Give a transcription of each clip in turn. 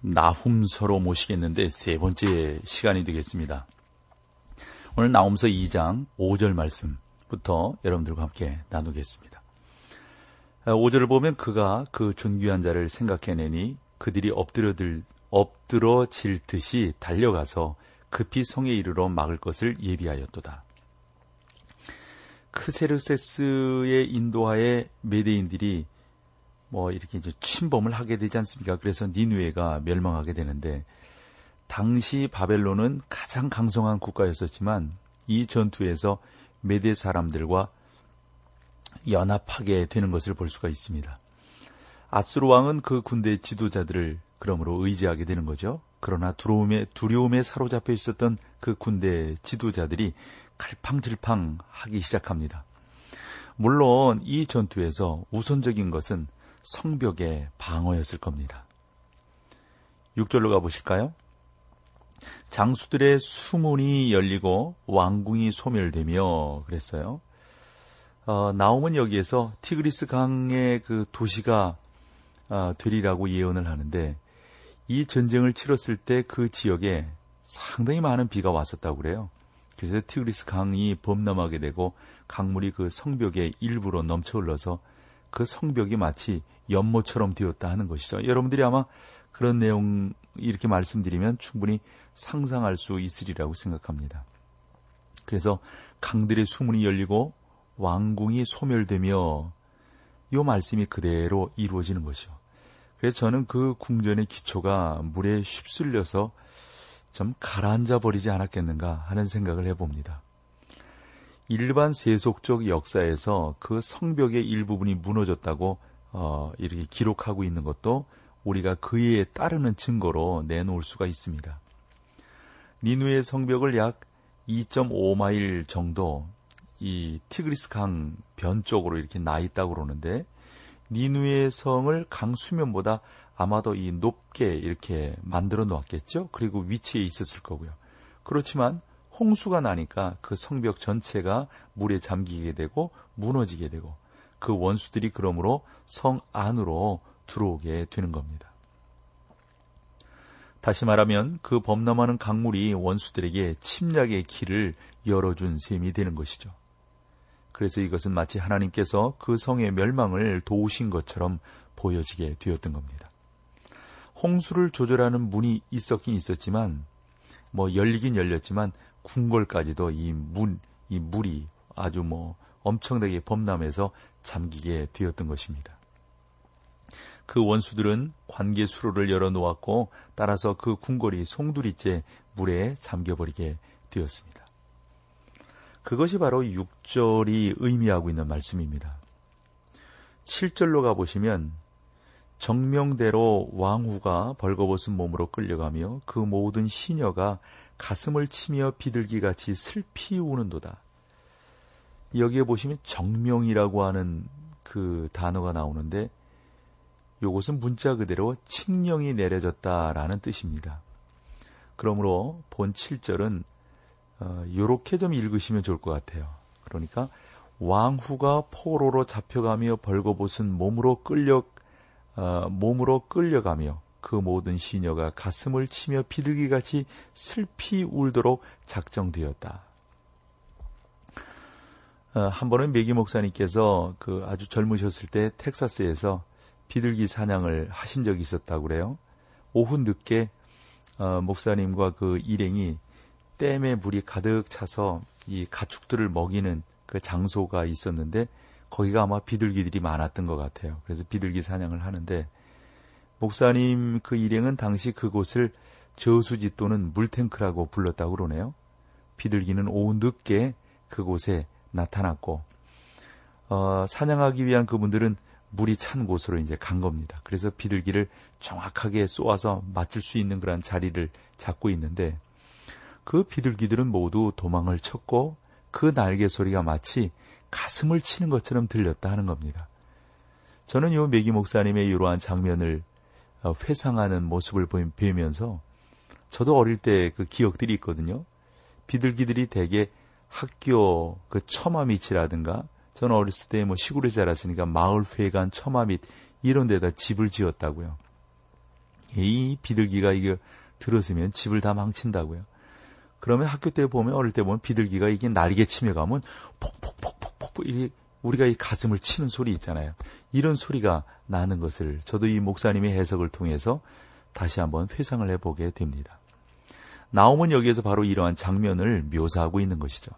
나훔서로 모시겠는데 세 번째 시간이 되겠습니다. 오늘 나훔서 2장 5절 말씀부터 여러분들과 함께 나누겠습니다. 5절을 보면 그가 그 존귀한 자를 생각해내니 그들이 엎드려들, 엎드러질 듯이 달려가서 급히 성에 이르러 막을 것을 예비하였도다. 크세르세스의 인도하에 메데인들이 뭐 이렇게 이제 침범을 하게 되지 않습니까? 그래서 니누에가 멸망하게 되는데 당시 바벨론은 가장 강성한 국가였었지만 이 전투에서 메대 사람들과 연합하게 되는 것을 볼 수가 있습니다. 아수르 왕은 그 군대 지도자들을 그러므로 의지하게 되는 거죠. 그러나 두려움에, 두려움에 사로잡혀 있었던 그 군대 지도자들이 갈팡질팡 하기 시작합니다. 물론 이 전투에서 우선적인 것은 성벽의 방어였을 겁니다. 6절로 가보실까요? 장수들의 수문이 열리고 왕궁이 소멸되며 그랬어요. 어, 나오면 여기에서 티그리스 강의 그 도시가 어, 되리라고 예언을 하는데 이 전쟁을 치렀을 때 그 지역에 상당히 많은 비가 왔었다고 그래요. 그래서 티그리스 강이 범람하게 되고 강물이 그 성벽의 일부로 넘쳐 흘러서 그 성벽이 마치 연못처럼 되었다 하는 것이죠. 여러분들이 아마 그런 내용 이렇게 말씀드리면 충분히 상상할 수 있으리라고 생각합니다. 그래서 강들의 수문이 열리고 왕궁이 소멸되며 이 말씀이 그대로 이루어지는 것이요. 그래서 저는 그 궁전의 기초가 물에 휩쓸려서 좀 가라앉아 버리지 않았겠는가 하는 생각을 해봅니다. 일반 세속적 역사에서 그 성벽의 일부분이 무너졌다고 어, 이렇게 기록하고 있는 것도 우리가 그에 따르는 증거로 내놓을 수가 있습니다. 니누의 성벽을 약 2.5마일 정도 이 티그리스 강 변 쪽으로 이렇게 나 있다고 그러는데 니누의 성을 강 수면보다 아마도 이 높게 이렇게 만들어 놓았겠죠. 그리고 위치에 있었을 거고요. 그렇지만 홍수가 나니까 그 성벽 전체가 물에 잠기게 되고 무너지게 되고 그 원수들이 그러므로 성 안으로 들어오게 되는 겁니다. 다시 말하면 그 범람하는 강물이 원수들에게 침략의 길을 열어준 셈이 되는 것이죠. 그래서 이것은 마치 하나님께서 그 성의 멸망을 도우신 것처럼 보여지게 되었던 겁니다. 홍수를 조절하는 문이 있었긴 있었지만 뭐 열리긴 열렸지만 궁궐까지도 이 문, 이 물이 아주 뭐 엄청나게 범람해서 잠기게 되었던 것입니다. 그 원수들은 관계 수로를 열어놓았고 따라서 그 궁궐이 송두리째 물에 잠겨버리게 되었습니다. 그것이 바로 6절이 의미하고 있는 말씀입니다. 7절로 가보시면 정명대로 왕후가 벌거벗은 몸으로 끌려가며 그 모든 시녀가 가슴을 치며 비둘기같이 슬피 우는도다. 여기에 보시면 정명이라고 하는 그 단어가 나오는데 이것은 문자 그대로 칙령이 내려졌다라는 뜻입니다. 그러므로 본 7절은 어, 이렇게 좀 읽으시면 좋을 것 같아요. 그러니까 왕후가 포로로 잡혀가며 벌거벗은 몸으로 끌려 어, 몸으로 끌려가며 그 모든 시녀가 가슴을 치며 비둘기같이 슬피 울도록 작정되었다. 어, 한 번은 메기 목사님께서 그 아주 젊으셨을 때 텍사스에서 비둘기 사냥을 하신 적이 있었다고 그래요. 오후 늦게 어, 목사님과 그 일행이 댐에 물이 가득 차서 이 가축들을 먹이는 그 장소가 있었는데 거기가 아마 비둘기들이 많았던 것 같아요. 그래서 비둘기 사냥을 하는데 목사님 그 일행은 당시 그곳을 저수지 또는 물탱크라고 불렀다고 그러네요. 비둘기는 오후 늦게 그곳에 나타났고 어, 사냥하기 위한 그분들은 물이 찬 곳으로 이제 간 겁니다. 그래서 비둘기를 정확하게 쏘아서 맞출 수 있는 그런 자리를 잡고 있는데 그 비둘기들은 모두 도망을 쳤고 그 날개 소리가 마치 가슴을 치는 것처럼 들렸다 하는 겁니다. 저는 요 메기 목사님의 이러한 장면을 어, 회상하는 모습을 보면서 저도 어릴 때 그 기억들이 있거든요. 비둘기들이 대개 학교 그 처마 밑이라든가 저는 어렸을 때 뭐 시골에 자랐으니까 마을 회관 처마 밑 이런 데다 집을 지었다고요. 이 비둘기가 이게 들었으면 집을 다 망친다고요. 그러면 학교 때 보면 어릴 때 보면 비둘기가 이게 날개 치며 가면 폭폭폭폭폭 이 우리가 이 가슴을 치는 소리 있잖아요. 이런 소리가 나는 것을 저도 이 목사님의 해석을 통해서 다시 한번 회상을 해보게 됩니다. 나옴은 여기에서 바로 이러한 장면을 묘사하고 있는 것이죠.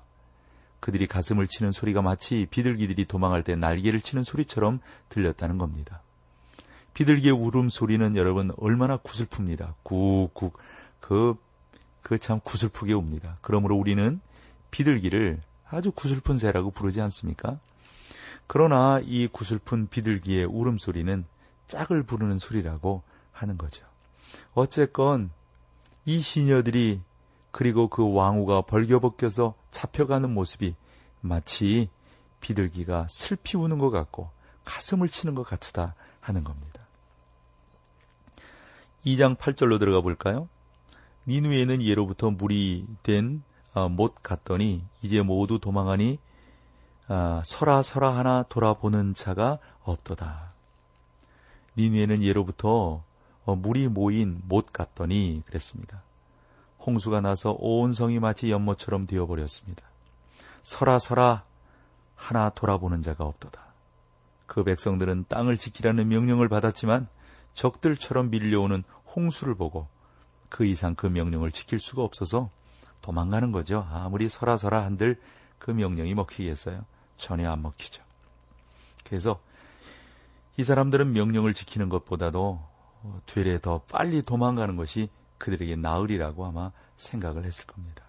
그들이 가슴을 치는 소리가 마치 비둘기들이 도망할 때 날개를 치는 소리처럼 들렸다는 겁니다. 비둘기의 울음소리는 여러분 얼마나 구슬픕니다. 꾹꾹 그, 그 참 구슬프게 옵니다. 그러므로 우리는 비둘기를 아주 구슬픈 새라고 부르지 않습니까? 그러나 이 구슬픈 비둘기의 울음소리는 짝을 부르는 소리라고 하는 거죠. 어쨌건 이 시녀들이 그리고 그 왕후가 벌겨벗겨서 잡혀가는 모습이 마치 비둘기가 슬피 우는 것 같고 가슴을 치는 것 같다 하는 겁니다. 2장 8절로 들어가 볼까요? 니누에는 예로부터 물이 된못 어, 갔더니 이제 모두 도망하니 아, 서라 서라 하나 돌아보는 자가 없도다. 니누에는 예로부터 어, 물이 모인 못 갔더니 그랬습니다. 홍수가 나서 온 성이 마치 연못처럼 되어버렸습니다. 서라 서라 하나 돌아보는 자가 없도다. 그 백성들은 땅을 지키라는 명령을 받았지만 적들처럼 밀려오는 홍수를 보고 그 이상 그 명령을 지킬 수가 없어서 도망가는 거죠. 아무리 서라 서라 한들 그 명령이 먹히겠어요. 전혀 안 먹히죠. 그래서 이 사람들은 명령을 지키는 것보다도 되레 더 빨리 도망가는 것이 그들에게 나으리라고 아마 생각을 했을 겁니다.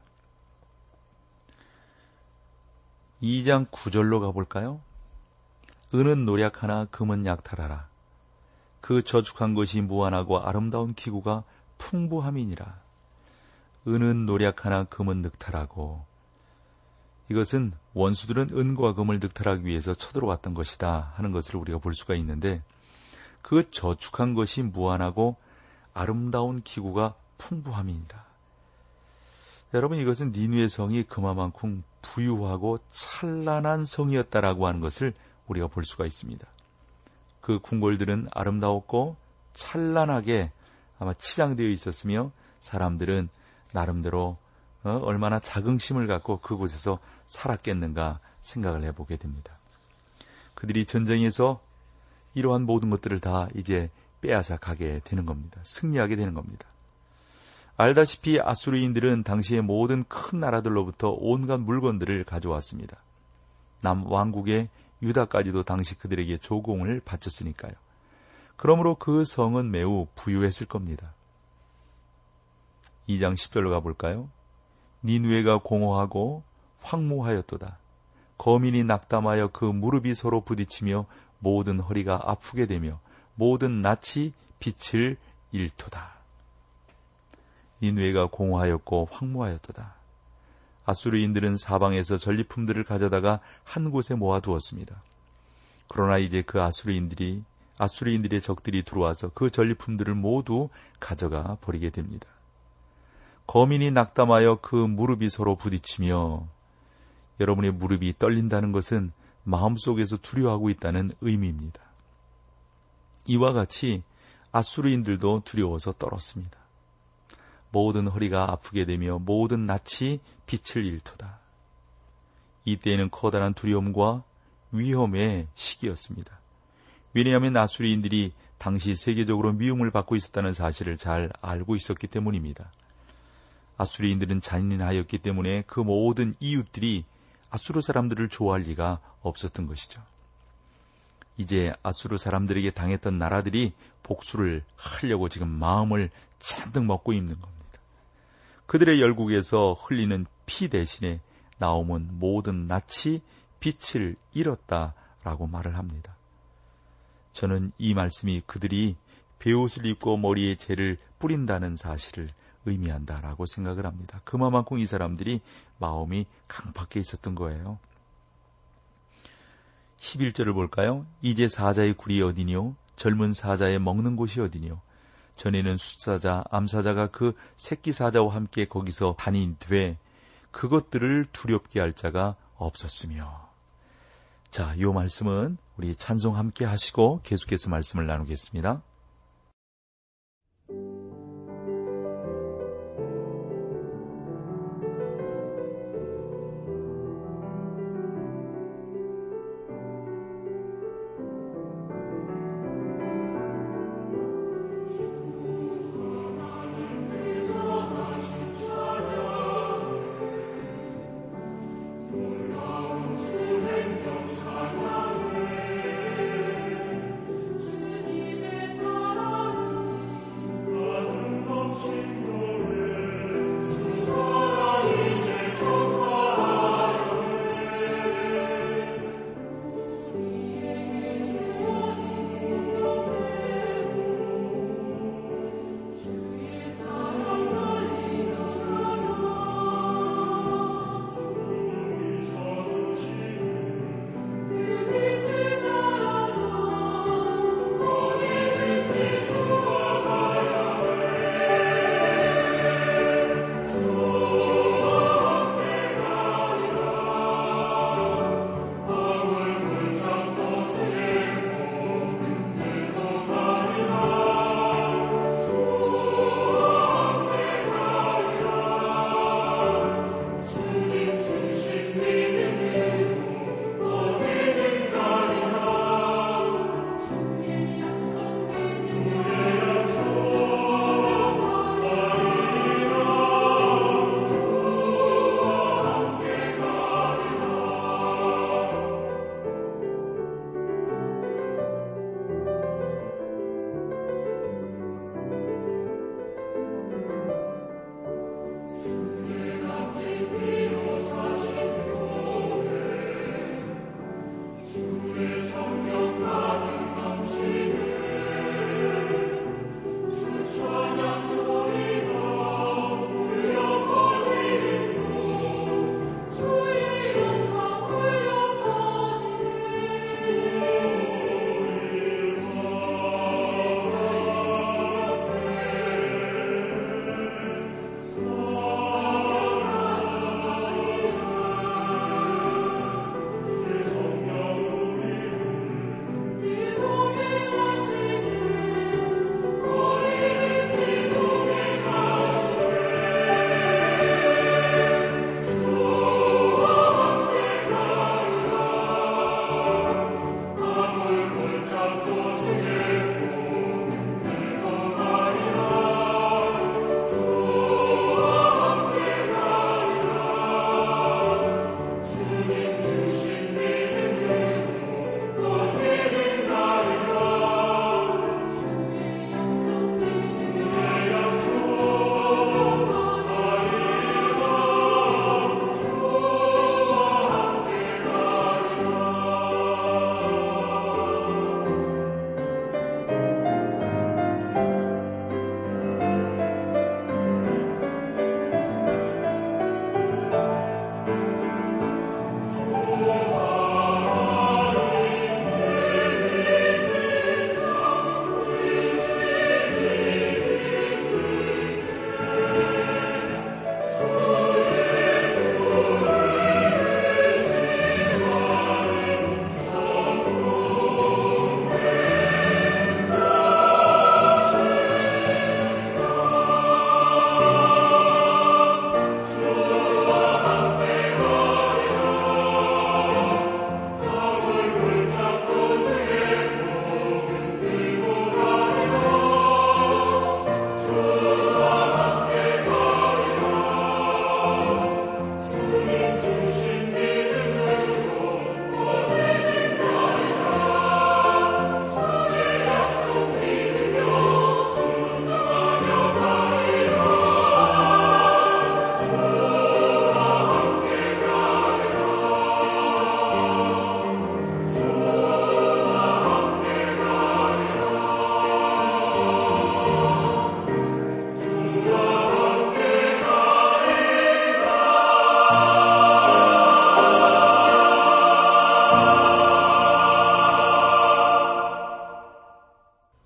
2장 9절로 가볼까요? 은은 노력하나 금은 약탈하라. 그 저축한 것이 무한하고 아름다운 기구가 풍부함이니라. 은은 노력하나 금은 늑탈하고 이것은 원수들은 은과 금을 늑탈하기 위해서 쳐들어왔던 것이다 하는 것을 우리가 볼 수가 있는데 그 저축한 것이 무한하고 아름다운 기구가 풍부함이니라. 여러분 이것은 니누의 성이 그만큼 부유하고 찬란한 성이었다라고 하는 것을 우리가 볼 수가 있습니다. 그 궁궐들은 아름다웠고 찬란하게 아마 치장되어 있었으며 사람들은 나름대로 어, 얼마나 자긍심을 갖고 그곳에서 살았겠는가 생각을 해보게 됩니다. 그들이 전쟁에서 이러한 모든 것들을 다 이제 빼앗아 가게 되는 겁니다. 승리하게 되는 겁니다. 알다시피 아수르인들은 당시의 모든 큰 나라들로부터 온갖 물건들을 가져왔습니다. 남 왕국의 유다까지도 당시 그들에게 조공을 바쳤으니까요. 그러므로 그 성은 매우 부유했을 겁니다. 2장 10절로 가볼까요? 니누에가 공허하고 황무하였도다. 거민이 낙담하여 그 무릎이 서로 부딪히며 모든 허리가 아프게 되며 모든 낯이 빛을 잃도다. 니누에가 공허하였고 황무하였도다. 아수르인들은 사방에서 전리품들을 가져다가 한 곳에 모아두었습니다. 그러나 이제 그 아수르인들이 아수르인들의 적들이 들어와서 그 전리품들을 모두 가져가 버리게 됩니다. 거민이 낙담하여 그 무릎이 서로 부딪히며 여러분의 무릎이 떨린다는 것은 마음속에서 두려워하고 있다는 의미입니다. 이와 같이 아수르인들도 두려워서 떨었습니다. 모든 허리가 아프게 되며 모든 낯이 빛을 잃도다. 이때에는 커다란 두려움과 위험의 시기였습니다. 왜냐하면 아수리인들이 당시 세계적으로 미움을 받고 있었다는 사실을 잘 알고 있었기 때문입니다. 아수리인들은 잔인하였기 때문에 그 모든 이웃들이 아수르 사람들을 좋아할 리가 없었던 것이죠. 이제 아수르 사람들에게 당했던 나라들이 복수를 하려고 지금 마음을 잔뜩 먹고 있는 겁니다. 그들의 열국에서 흘리는 피 대신에 나오면 모든 낯이 빛을 잃었다라고 말을 합니다. 저는 이 말씀이 그들이 베옷을 입고 머리에 재를 뿌린다는 사실을 의미한다라고 생각을 합니다. 그만큼 이 사람들이 마음이 강박해 있었던 거예요. 11절을 볼까요? 이제 사자의 굴이 어디니요? 젊은 사자의 먹는 곳이 어디니요? 전에는 숫사자, 암사자가 그 새끼 사자와 함께 거기서 다닌 뒤에 그것들을 두렵게 할 자가 없었으며. 자, 요 말씀은 우리 찬송 함께 하시고 계속해서 말씀을 나누겠습니다.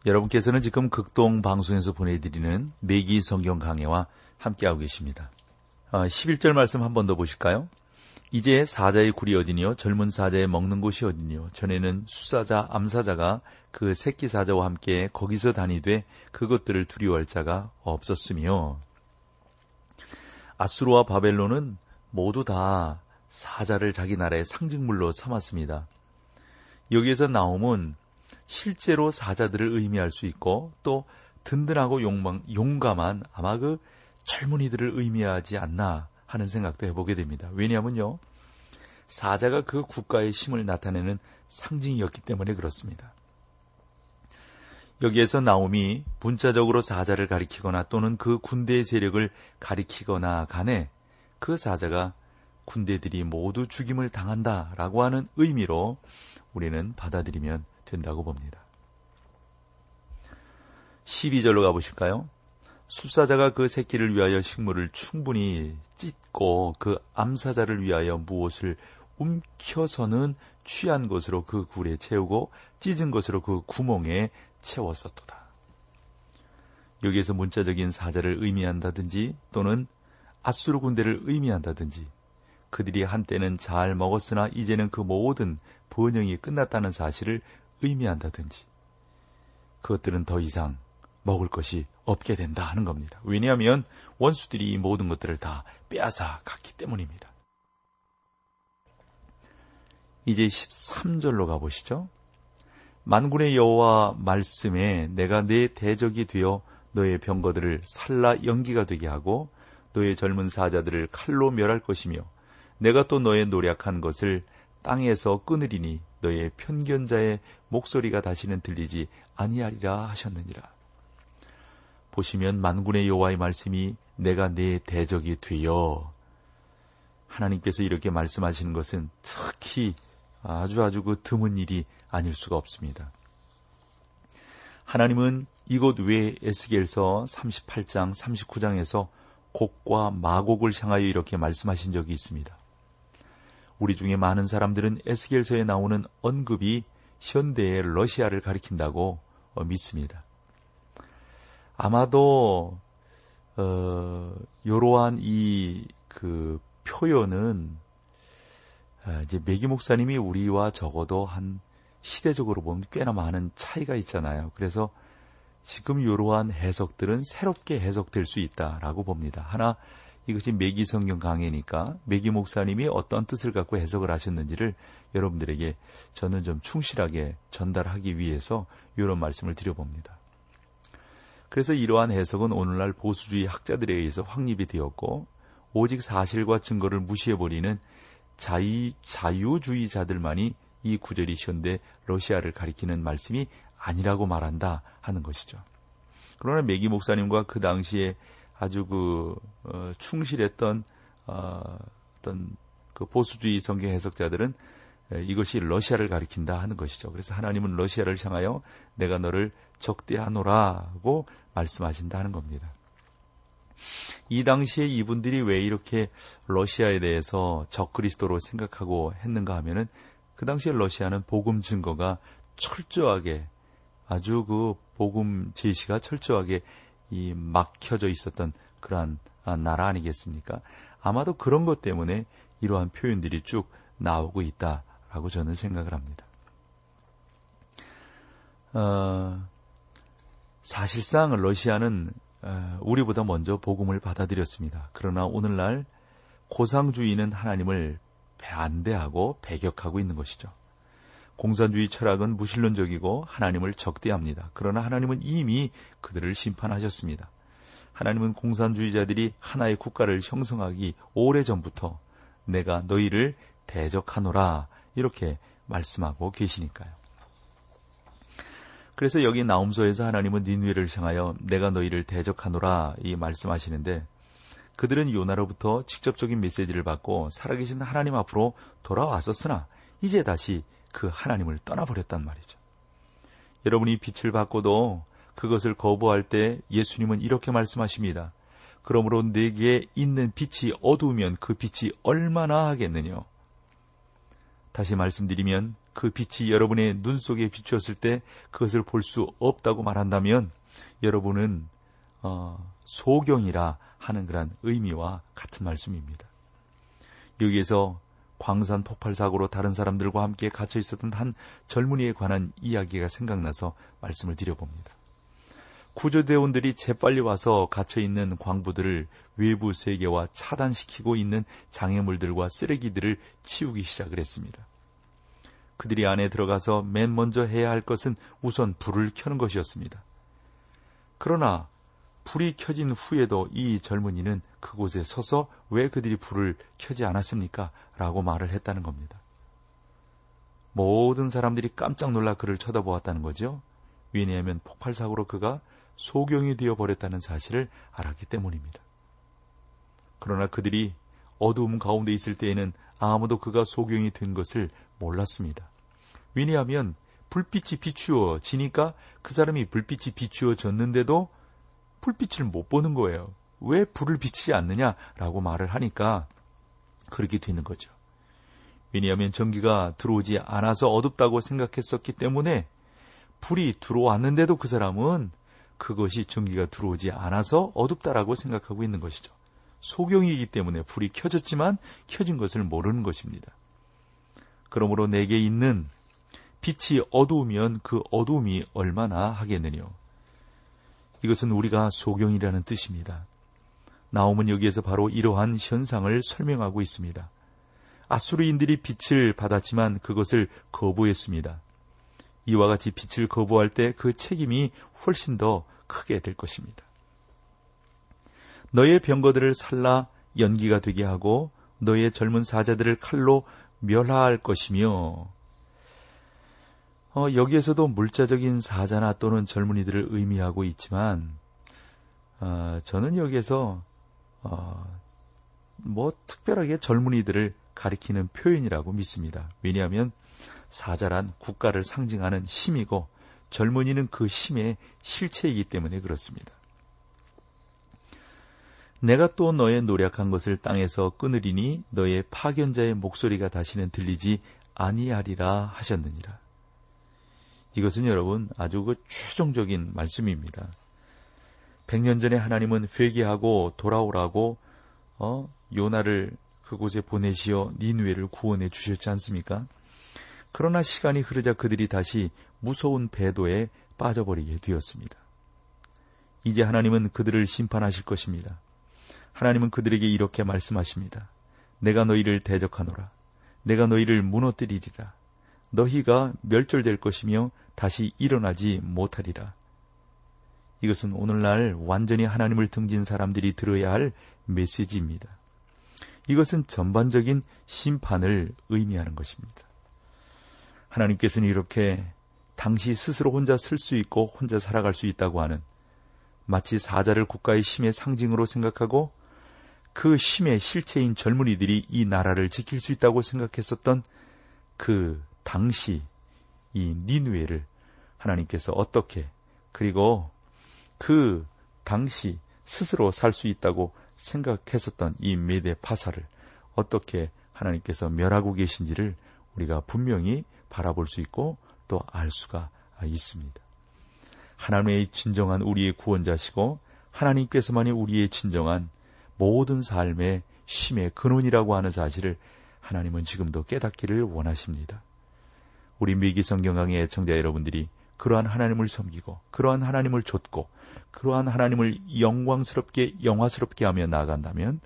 여러분께서는 지금 극동 방송에서 보내드리는 매기 성경 강해와 함께하고 계십니다. 11절 아, 말씀 한 번 더 보실까요? 이제 사자의 굴이 어디니요? 젊은 사자의 먹는 곳이 어디니요? 전에는 수사자, 암사자가 그 새끼 사자와 함께 거기서 다니되 그것들을 두려워할 자가 없었으며 아수르와 바벨론은 모두 다 사자를 자기 나라의 상징물로 삼았습니다. 여기에서 나옴은 실제로 사자들을 의미할 수 있고 또 든든하고 용망, 용감한 아마 그 젊은이들을 의미하지 않나 하는 생각도 해보게 됩니다. 왜냐하면요. 사자가 그 국가의 힘을 나타내는 상징이었기 때문에 그렇습니다. 여기에서 나옴이 문자적으로 사자를 가리키거나 또는 그 군대의 세력을 가리키거나 간에 그 사자가 군대들이 모두 죽임을 당한다라고 하는 의미로 우리는 받아들이면 된다고 봅니다. 12절로 가보실까요? 수사자가 그 새끼를 위하여 식물을 충분히 찢고 그 암사자를 위하여 무엇을 움켜서는 취한 것으로 그 굴에 채우고 찢은 것으로 그 구멍에 채웠었도다. 여기에서 문자적인 사자를 의미한다든지 또는 아수르 군대를 의미한다든지 그들이 한때는 잘 먹었으나 이제는 그 모든 번영이 끝났다는 사실을 의미한다든지 그것들은 더 이상 먹을 것이 없게 된다 하는 겁니다. 왜냐하면 원수들이 이 모든 것들을 다 빼앗아 갔기 때문입니다. 이제 13절로 가보시죠. 만군의 여호와 말씀에 내가 내 대적이 되어 너의 병거들을 살라 연기가 되게 하고 너의 젊은 사자들을 칼로 멸할 것이며 내가 또 너의 노력한 것을 땅에서 끊으리니 너의 편견자의 목소리가 다시는 들리지 아니하리라 하셨느니라. 보시면 만군의 여호와의 말씀이 내가 내 대적이 되어 하나님께서 이렇게 말씀하시는 것은 특히 아주 아주 그 드문 일이 아닐 수가 없습니다. 하나님은 이곳 외 에스겔서 38장, 39장에서 곡과 마곡을 향하여 이렇게 말씀하신 적이 있습니다. 우리 중에 많은 사람들은 에스겔서에 나오는 언급이 현대의 러시아를 가리킨다고 어, 믿습니다. 아마도 어, 이러한 이 그 표현은 아, 이제 메기 목사님이 우리와 적어도 한 시대적으로 보면 꽤나 많은 차이가 있잖아요. 그래서 지금 이러한 해석들은 새롭게 해석될 수 있다라고 봅니다. 하나 이것이 매기 성경 강해니까 매기 목사님이 어떤 뜻을 갖고 해석을 하셨는지를 여러분들에게 저는 좀 충실하게 전달하기 위해서 이런 말씀을 드려봅니다. 그래서 이러한 해석은 오늘날 보수주의 학자들에 의해서 확립이 되었고 오직 사실과 증거를 무시해버리는 자유, 자유주의자들만이 이 구절이 현대 러시아를 가리키는 말씀이 아니라고 말한다 하는 것이죠. 그러나 메기 목사님과 그 당시에 아주 그 어, 충실했던 어, 어떤 그 보수주의 성경 해석자들은 이것이 러시아를 가리킨다 하는 것이죠. 그래서 하나님은 러시아를 향하여 내가 너를 적대하노라고 말씀하신다 하는 겁니다. 이 당시에 이분들이 왜 이렇게 러시아에 대해서 적그리스도로 생각하고 했는가 하면은 그 당시에 러시아는 복음 증거가 철저하게 아주 그 복음 제시가 철저하게 이 막혀져 있었던 그러한 아, 나라 아니겠습니까? 아마도 그런 것 때문에 이러한 표현들이 쭉 나오고 있다라고 저는 생각을 합니다. 어, 사실상 러시아는 어, 우리보다 먼저 복음을 받아들였습니다. 그러나 오늘날 고상주의는 하나님을 반대하고 배격하고 있는 것이죠. 공산주의 철학은 무신론적이고 하나님을 적대합니다. 그러나 하나님은 이미 그들을 심판하셨습니다. 하나님은 공산주의자들이 하나의 국가를 형성하기 오래전부터 내가 너희를 대적하노라 이렇게 말씀하고 계시니까요. 그래서 여기 나움소에서 하나님은 니누에를 향하여 내가 너희를 대적하노라 이 말씀하시는데 그들은 요나로부터 직접적인 메시지를 받고 살아계신 하나님 앞으로 돌아왔었으나 이제 다시 그 하나님을 떠나버렸단 말이죠. 여러분이 빛을 받고도 그것을 거부할 때 예수님은 이렇게 말씀하십니다. 그러므로 내게 있는 빛이 어두우면 그 빛이 얼마나 하겠느냐. 다시 말씀드리면 그 빛이 여러분의 눈 속에 비추었을 때 그것을 볼 수 없다고 말한다면 여러분은 어, 소경이라 하는 그런 의미와 같은 말씀입니다. 여기에서 광산 폭발 사고로 다른 사람들과 함께 갇혀 있었던 한 젊은이에 관한 이야기가 생각나서 말씀을 드려봅니다. 구조대원들이 재빨리 와서 갇혀 있는 광부들을 외부 세계와 차단시키고 있는 장애물들과 쓰레기들을 치우기 시작을 했습니다. 그들이 안에 들어가서 맨 먼저 해야 할 것은 우선 불을 켜는 것이었습니다. 그러나 불이 켜진 후에도 이 젊은이는 그곳에 서서 왜 그들이 불을 켜지 않았습니까? 라고 말을 했다는 겁니다. 모든 사람들이 깜짝 놀라 그를 쳐다보았다는 거죠. 왜냐하면 폭발 사고로 그가 소경이 되어 버렸다는 사실을 알았기 때문입니다. 그러나 그들이 어두움 가운데 있을 때에는 아무도 그가 소경이 된 것을 몰랐습니다. 왜냐하면 불빛이 비추어지니까 그 사람이 불빛이 비추어졌는데도 불빛을 못 보는 거예요. 왜 불을 비치지 않느냐라고 말을 하니까 그렇게 되는 거죠. 왜냐하면 전기가 들어오지 않아서 어둡다고 생각했었기 때문에 불이 들어왔는데도 그 사람은 그것이 전기가 들어오지 않아서 어둡다라고 생각하고 있는 것이죠. 소경이기 때문에 불이 켜졌지만 켜진 것을 모르는 것입니다. 그러므로 내게 있는 빛이 어두우면 그 어두움이 얼마나 하겠느냐. 이것은 우리가 소경이라는 뜻입니다. 나옴은 여기에서 바로 이러한 현상을 설명하고 있습니다. 아수르인들이 빛을 받았지만 그것을 거부했습니다. 이와 같이 빛을 거부할 때 그 책임이 훨씬 더 크게 될 것입니다. 너의 병거들을 살라 연기가 되게 하고 너의 젊은 사자들을 칼로 멸하할 것이며 어, 여기에서도 물자적인 사자나 또는 젊은이들을 의미하고 있지만 어, 저는 여기에서 어, 뭐 특별하게 젊은이들을 가리키는 표현이라고 믿습니다. 왜냐하면 사자란 국가를 상징하는 힘이고 젊은이는 그 힘의 실체이기 때문에 그렇습니다. 내가 또 너의 노력한 것을 땅에서 끊으리니 너의 파견자의 목소리가 다시는 들리지 아니하리라 하셨느니라. 이것은 여러분 아주 그 최종적인 말씀입니다. 100년 전에 하나님은 회개하고 돌아오라고 어, 요나를 그곳에 보내시어 니누에를 구원해 주셨지 않습니까? 그러나 시간이 흐르자 그들이 다시 무서운 배도에 빠져버리게 되었습니다. 이제 하나님은 그들을 심판하실 것입니다. 하나님은 그들에게 이렇게 말씀하십니다. 내가 너희를 대적하노라. 내가 너희를 무너뜨리리라. 너희가 멸절될 것이며 다시 일어나지 못하리라. 이것은 오늘날 완전히 하나님을 등진 사람들이 들어야 할 메시지입니다. 이것은 전반적인 심판을 의미하는 것입니다. 하나님께서는 이렇게 당시 스스로 혼자 쓸 수 있고 혼자 살아갈 수 있다고 하는 마치 사자를 국가의 힘의 상징으로 생각하고 그 힘의 실체인 젊은이들이 이 나라를 지킬 수 있다고 생각했었던 그 당시 이 니누에를 하나님께서 어떻게 그리고 그 당시 스스로 살 수 있다고 생각했었던 이 메대 파사를 어떻게 하나님께서 멸하고 계신지를 우리가 분명히 바라볼 수 있고 또 알 수가 있습니다. 하나님의 진정한 우리의 구원자시고 하나님께서만이 우리의 진정한 모든 삶의 힘의 근원이라고 하는 사실을 하나님은 지금도 깨닫기를 원하십니다. 우리 미기 성경강의 청자 여러분들이 그러한 하나님을 섬기고 그러한 하나님을 좇고 그러한 하나님을 영광스럽게 영화스럽게 하며 나아간다면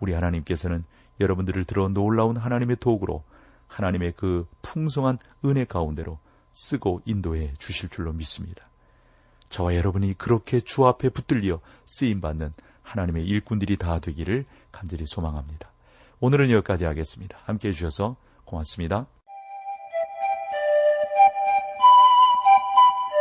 우리 하나님께서는 여러분들을 들어 놀라운 하나님의 도구로 하나님의 그 풍성한 은혜 가운데로 쓰고 인도해 주실 줄로 믿습니다. 저와 여러분이 그렇게 주 앞에 붙들려 쓰임 받는 하나님의 일꾼들이 다 되기를 간절히 소망합니다. 오늘은 여기까지 하겠습니다. 함께 해 주셔서 고맙습니다.